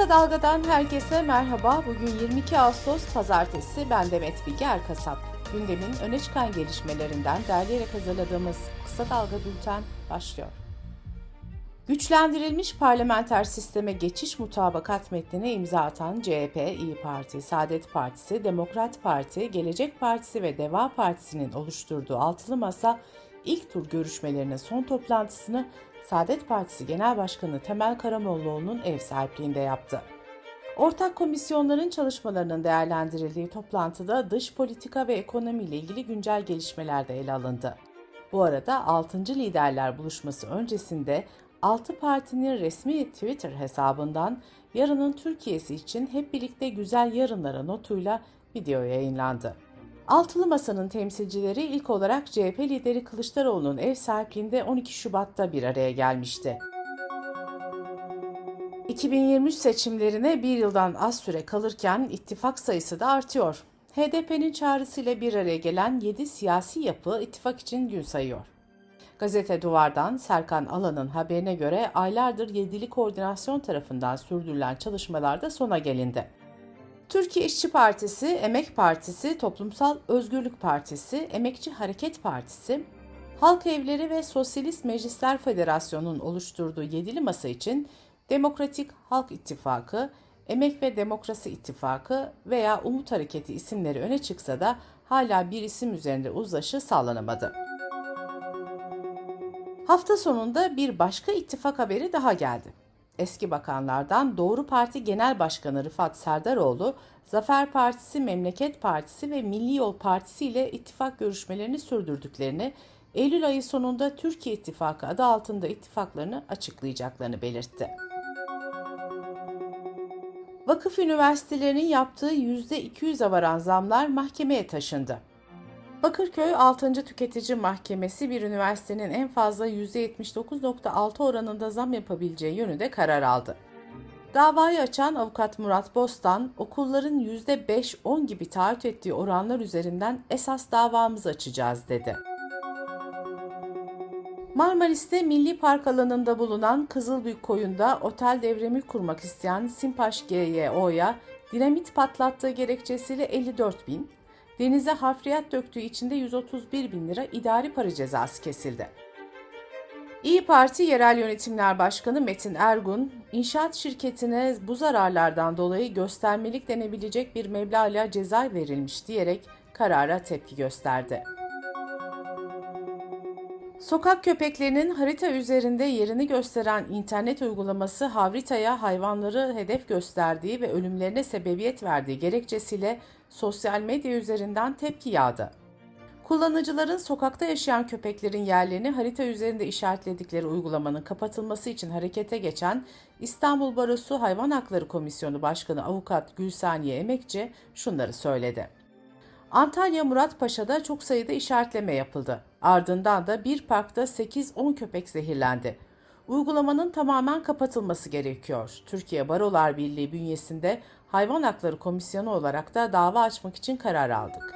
Kısa Dalga'dan herkese merhaba. Bugün 22 Ağustos Pazartesi. Ben Demet Bilge Erkasap. Gündemin öne çıkan gelişmelerinden derleyerek hazırladığımız Kısa Dalga Bülten başlıyor. Güçlendirilmiş parlamenter sisteme geçiş mutabakat metnine imza atan CHP, İyi Parti, Saadet Partisi, Demokrat Parti, Gelecek Partisi ve Deva Partisi'nin oluşturduğu altılı masa ilk tur görüşmelerinin son toplantısını Saadet Partisi Genel Başkanı Temel Karamollaoğlu'nun ev sahipliğinde yaptı. Ortak komisyonların çalışmalarının değerlendirildiği toplantıda dış politika ve ekonomi ile ilgili güncel gelişmeler de ele alındı. Bu arada 6. liderler buluşması öncesinde 6 partinin resmi Twitter hesabından yarının Türkiye'si için hep birlikte güzel yarınlara notuyla video yayınlandı. Altılı Masa'nın temsilcileri ilk olarak CHP lideri Kılıçdaroğlu'nun ev sahipliğinde 12 Şubat'ta bir araya gelmişti. 2023 seçimlerine bir yıldan az süre kalırken ittifak sayısı da artıyor. HDP'nin çağrısıyla bir araya gelen 7 siyasi yapı ittifak için gün sayıyor. Gazete Duvar'dan Serkan Alan'ın haberine göre aylardır yedili koordinasyon tarafından sürdürülen çalışmalarda sona gelindi. Türkiye İşçi Partisi, Emek Partisi, Toplumsal Özgürlük Partisi, Emekçi Hareket Partisi, Halk Evleri ve Sosyalist Meclisler Federasyonu'nun oluşturduğu yedili masa için Demokratik Halk İttifakı, Emek ve Demokrasi İttifakı veya Umut Hareketi isimleri öne çıksa da hala bir isim üzerinde uzlaşı sağlanamadı. Hafta sonunda bir başka ittifak haberi daha geldi eski bakanlardan Doğru Parti Genel Başkanı Rıfat Serdaroğlu, Zafer Partisi, Memleket Partisi ve Milli Yol Partisi ile ittifak görüşmelerini sürdürdüklerini, Eylül ayı sonunda Türkiye İttifakı adı altında ittifaklarını açıklayacaklarını belirtti. Vakıf üniversitelerinin yaptığı %200'e varan zamlar mahkemeye taşındı. Bakırköy 6. Tüketici Mahkemesi bir üniversitenin en fazla %79.6 oranında zam yapabileceği yönünde karar aldı. Davayı açan avukat Murat Bostan, okulların %5-10 gibi taahhüt ettiği oranlar üzerinden esas davamızı açacağız dedi. Marmaris'te Milli Park alanında bulunan Kızılbük Koyun'da otel devremi kurmak isteyen Simpaş GYO'ya dinamit patlattığı gerekçesiyle 54 bin, denize harfriyat döktüğü için de 131 bin lira idari para cezası kesildi. İyi Parti Yerel Yönetimler Başkanı Metin Ergun, inşaat şirketine bu zararlardan dolayı göstermelik denebilecek bir meblağla ceza verilmiş diyerek karara tepki gösterdi. Sokak köpeklerinin harita üzerinde yerini gösteren internet uygulaması Havrita'ya hayvanları hedef gösterdiği ve ölümlerine sebebiyet verdiği gerekçesiyle sosyal medya üzerinden tepki yağdı. Kullanıcıların sokakta yaşayan köpeklerin yerlerini harita üzerinde işaretledikleri uygulamanın kapatılması için harekete geçen İstanbul Barosu Hayvan Hakları Komisyonu Başkanı Avukat Gülsaniye Emekçi şunları söyledi. Antalya Muratpaşa'da çok sayıda işaretleme yapıldı. Ardından da bir parkta 8-10 köpek zehirlendi. Uygulamanın tamamen kapatılması gerekiyor. Türkiye Barolar Birliği bünyesinde Hayvan Hakları Komisyonu olarak da dava açmak için karar aldık.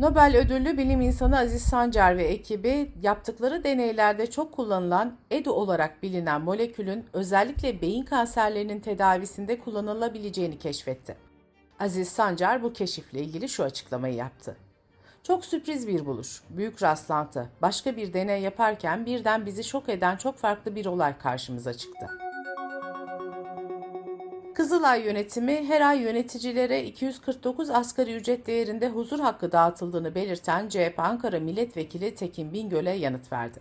Nobel ödüllü bilim insanı Aziz Sancar ve ekibi yaptıkları deneylerde çok kullanılan EDU olarak bilinen molekülün özellikle beyin kanserlerinin tedavisinde kullanılabileceğini keşfetti. Aziz Sancar bu keşifle ilgili şu açıklamayı yaptı. Çok sürpriz bir buluş, büyük rastlantı. Başka bir deney yaparken birden bizi şok eden çok farklı bir olay karşımıza çıktı. Kızılay yönetimi her ay yöneticilere 249 asgari ücret değerinde huzur hakkı dağıtıldığını belirten CHP Ankara Milletvekili Tekin Bingöl'e yanıt verdi.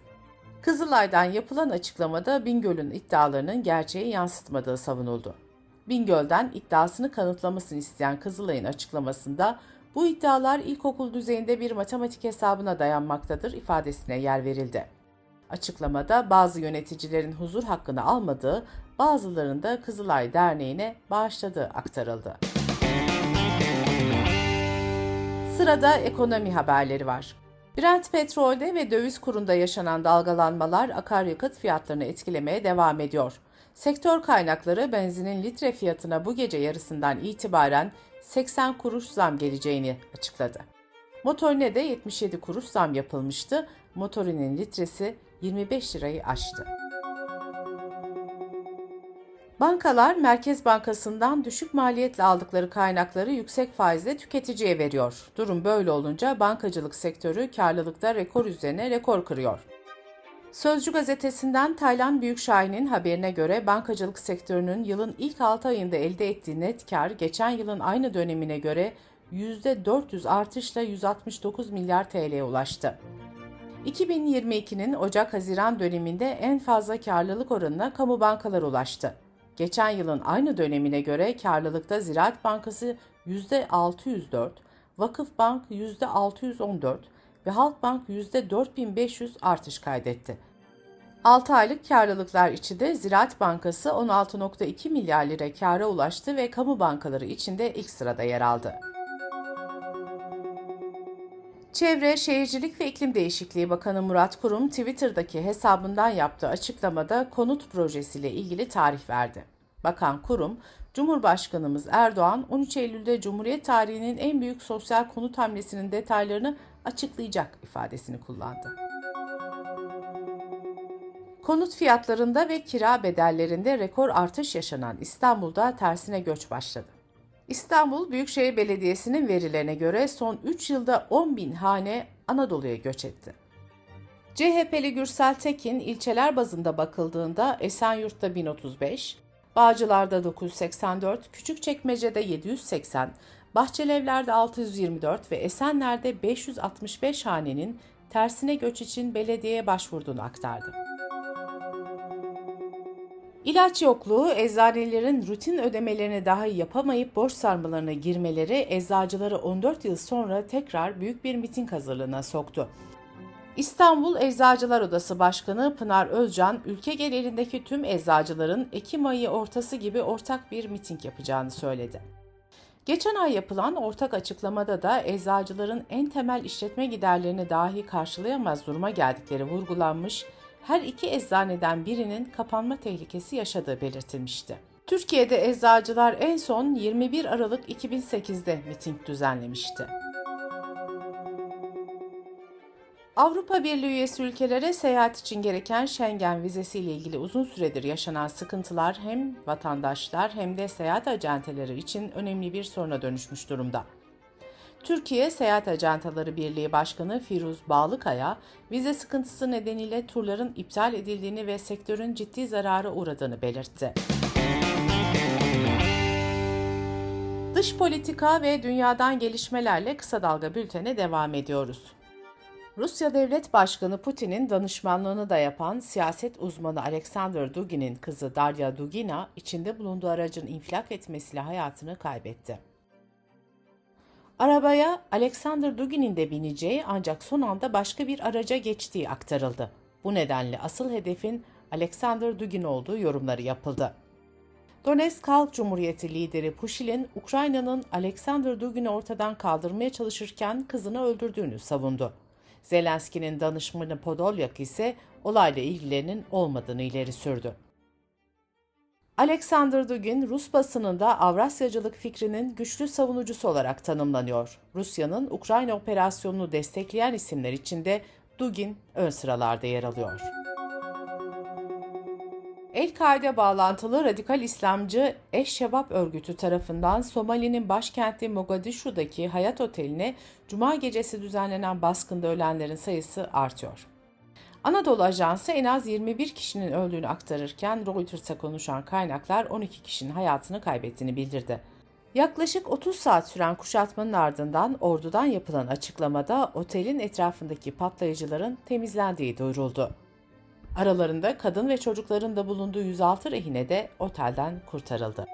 Kızılay'dan yapılan açıklamada Bingöl'ün iddialarının gerçeği yansıtmadığı savunuldu. Bingöl'den iddiasını kanıtlamasını isteyen Kızılay'ın açıklamasında bu iddialar ilkokul düzeyinde bir matematik hesabına dayanmaktadır ifadesine yer verildi. Açıklamada bazı yöneticilerin huzur hakkını almadığı, bazılarının da Kızılay Derneği'ne bağışladığı aktarıldı. Sırada ekonomi haberleri var. Brent petrolde ve döviz kurunda yaşanan dalgalanmalar akaryakıt fiyatlarını etkilemeye devam ediyor. Sektör kaynakları benzinin litre fiyatına bu gece yarısından itibaren 80 kuruş zam geleceğini açıkladı. Motorine de 77 kuruş zam yapılmıştı. Motorinin litresi 25 lirayı aştı. Bankalar Merkez Bankası'ndan düşük maliyetle aldıkları kaynakları yüksek faizle tüketiciye veriyor. Durum böyle olunca bankacılık sektörü karlılıkta rekor üzerine rekor kırıyor. Sözcü gazetesinden Taylan Büyükşahin'in haberine göre bankacılık sektörünün yılın ilk 6 ayında elde ettiği net kar geçen yılın aynı dönemine göre %400 artışla 169 milyar TL'ye ulaştı. 2022'nin Ocak-Haziran döneminde en fazla karlılık oranına kamu bankaları ulaştı. Geçen yılın aynı dönemine göre karlılıkta Ziraat Bankası %604, Vakıfbank %614 ve Halkbank %4500 artış kaydetti. 6 aylık karlılıklar içinde Ziraat Bankası 16.2 milyar lira kâra ulaştı ve kamu bankaları içinde ilk sırada yer aldı. Çevre, Şehircilik ve İklim Değişikliği Bakanı Murat Kurum Twitter'daki hesabından yaptığı açıklamada konut projesiyle ilgili tarih verdi. Bakan Kurum, Cumhurbaşkanımız Erdoğan 13 Eylül'de Cumhuriyet tarihinin en büyük sosyal konut hamlesinin detaylarını açıklayacak ifadesini kullandı. Konut fiyatlarında ve kira bedellerinde rekor artış yaşanan İstanbul'da tersine göç başladı. İstanbul Büyükşehir Belediyesi'nin verilerine göre son 3 yılda 10 bin hane Anadolu'ya göç etti. CHP'li Gürsel Tekin ilçeler bazında bakıldığında Esenyurt'ta 1035, Bağcılar'da 984, Küçükçekmece'de 780, Bahçelievler'de 624 ve Esenler'de 565 hanenin tersine göç için belediyeye başvurduğunu aktardı. İlaç yokluğu, eczanelerin rutin ödemelerini dahi yapamayıp borç sarmalarına girmeleri eczacıları 14 yıl sonra tekrar büyük bir miting hazırlığına soktu. İstanbul Eczacılar Odası Başkanı Pınar Özcan, ülke genelindeki tüm eczacıların Ekim ayı ortası gibi ortak bir miting yapacağını söyledi. Geçen ay yapılan ortak açıklamada da eczacıların en temel işletme giderlerini dahi karşılayamaz duruma geldikleri vurgulanmış, her iki eczaneden birinin kapanma tehlikesi yaşadığı belirtilmişti. Türkiye'de eczacılar en son 21 Aralık 2008'de miting düzenlemişti. Avrupa Birliği üyesi ülkelere seyahat için gereken Schengen vizesi ile ilgili uzun süredir yaşanan sıkıntılar hem vatandaşlar hem de seyahat acenteleri için önemli bir soruna dönüşmüş durumda. Türkiye Seyahat Ajantaları Birliği Başkanı Firuz Bağlıkaya, vize sıkıntısı nedeniyle turların iptal edildiğini ve sektörün ciddi zarara uğradığını belirtti. Dış politika ve dünyadan gelişmelerle kısa dalga bültene devam ediyoruz. Rusya Devlet Başkanı Putin'in danışmanlığını da yapan siyaset uzmanı Alexander Dugin'in kızı Darya Dugina, içinde bulunduğu aracın infilak etmesiyle hayatını kaybetti. Arabaya Alexander Dugin'in de bineceği ancak son anda başka bir araca geçtiği aktarıldı. Bu nedenle asıl hedefin Alexander Dugin olduğu yorumları yapıldı. Donetsk Halk Cumhuriyeti lideri Pushilin, Ukrayna'nın Alexander Dugin'i ortadan kaldırmaya çalışırken kızını öldürdüğünü savundu. Zelenski'nin danışmanı Podolyak ise olayla ilgilerinin olmadığını ileri sürdü. Alexander Dugin, Rus basınında Avrasyacılık fikrinin güçlü savunucusu olarak tanımlanıyor. Rusya'nın Ukrayna operasyonunu destekleyen isimler içinde Dugin ön sıralarda yer alıyor. El-Kaide bağlantılı radikal İslamcı Eş-Şebab örgütü tarafından Somali'nin başkenti Mogadishu'daki Hayat Oteli'ne Cuma gecesi düzenlenen baskında ölenlerin sayısı artıyor. Anadolu Ajansı en az 21 kişinin öldüğünü aktarırken Reuters'a konuşan kaynaklar 12 kişinin hayatını kaybettiğini bildirdi. Yaklaşık 30 saat süren kuşatmanın ardından ordudan yapılan açıklamada otelin etrafındaki patlayıcıların temizlendiği duyuruldu. Aralarında kadın ve çocukların da bulunduğu 106 rehine de otelden kurtarıldı.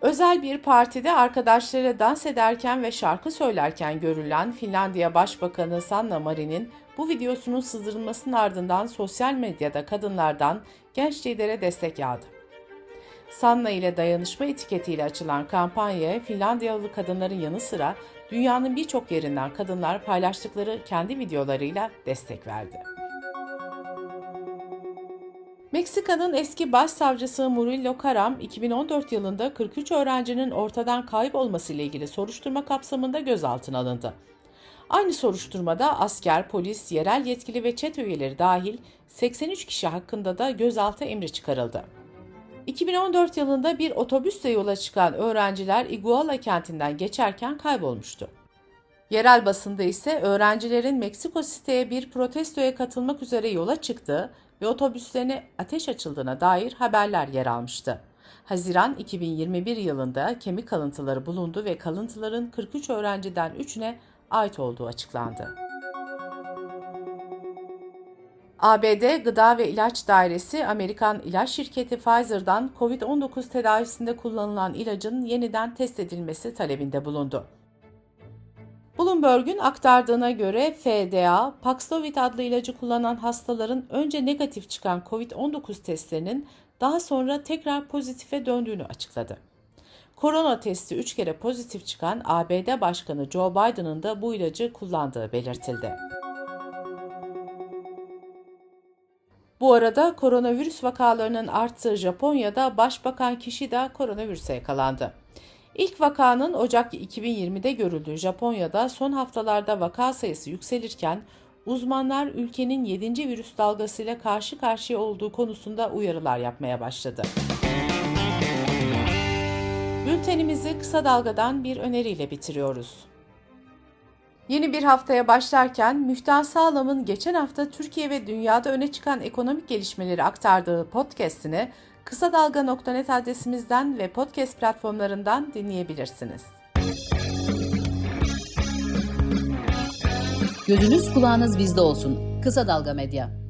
Özel bir partide arkadaşlarıyla dans ederken ve şarkı söylerken görülen Finlandiya Başbakanı Sanna Marin'in bu videosunun sızdırılmasının ardından sosyal medyada kadınlardan genç lidere destek yağdı. Sanna ile dayanışma etiketiyle açılan kampanyaya Finlandiyalı kadınların yanı sıra dünyanın birçok yerinden kadınlar paylaştıkları kendi videolarıyla destek verdi. Meksika'nın eski başsavcısı Murillo Karam, 2014 yılında 43 öğrencinin ortadan kaybolması ile ilgili soruşturma kapsamında gözaltına alındı. Aynı soruşturmada asker, polis, yerel yetkili ve çete üyeleri dahil 83 kişi hakkında da gözaltı emri çıkarıldı. 2014 yılında bir otobüsle yola çıkan öğrenciler Iguala kentinden geçerken kaybolmuştu. Yerel basında ise öğrencilerin Meksiko City'ye bir protestoya katılmak üzere yola çıktığı ve otobüslerine ateş açıldığına dair haberler yer almıştı. Haziran 2021 yılında kemik kalıntıları bulundu ve kalıntıların 43 öğrenciden 3'üne ait olduğu açıklandı. ABD Gıda ve İlaç Dairesi Amerikan ilaç şirketi Pfizer'dan COVID-19 tedavisinde kullanılan ilacın yeniden test edilmesi talebinde bulundu. Bloomberg'un aktardığına göre FDA, Paxlovid adlı ilacı kullanan hastaların önce negatif çıkan COVID-19 testlerinin daha sonra tekrar pozitife döndüğünü açıkladı. Korona testi 3 kere pozitif çıkan ABD Başkanı Joe Biden'ın da bu ilacı kullandığı belirtildi. Bu arada koronavirüs vakalarının arttığı Japonya'da Başbakan Kishida koronavirüse yakalandı. İlk vakanın Ocak 2020'de görüldüğü Japonya'da son haftalarda vaka sayısı yükselirken uzmanlar ülkenin 7. virüs dalgasıyla karşı karşıya olduğu konusunda uyarılar yapmaya başladı. Bültenimizi kısa dalgadan bir öneriyle bitiriyoruz. Yeni bir haftaya başlarken Müftah Sağlam'ın geçen hafta Türkiye ve dünyada öne çıkan ekonomik gelişmeleri aktardığı podcast'ini kısa dalga.net adresimizden ve podcast platformlarından dinleyebilirsiniz. Gözünüz kulağınız bizde olsun. Kısa Dalga Medya.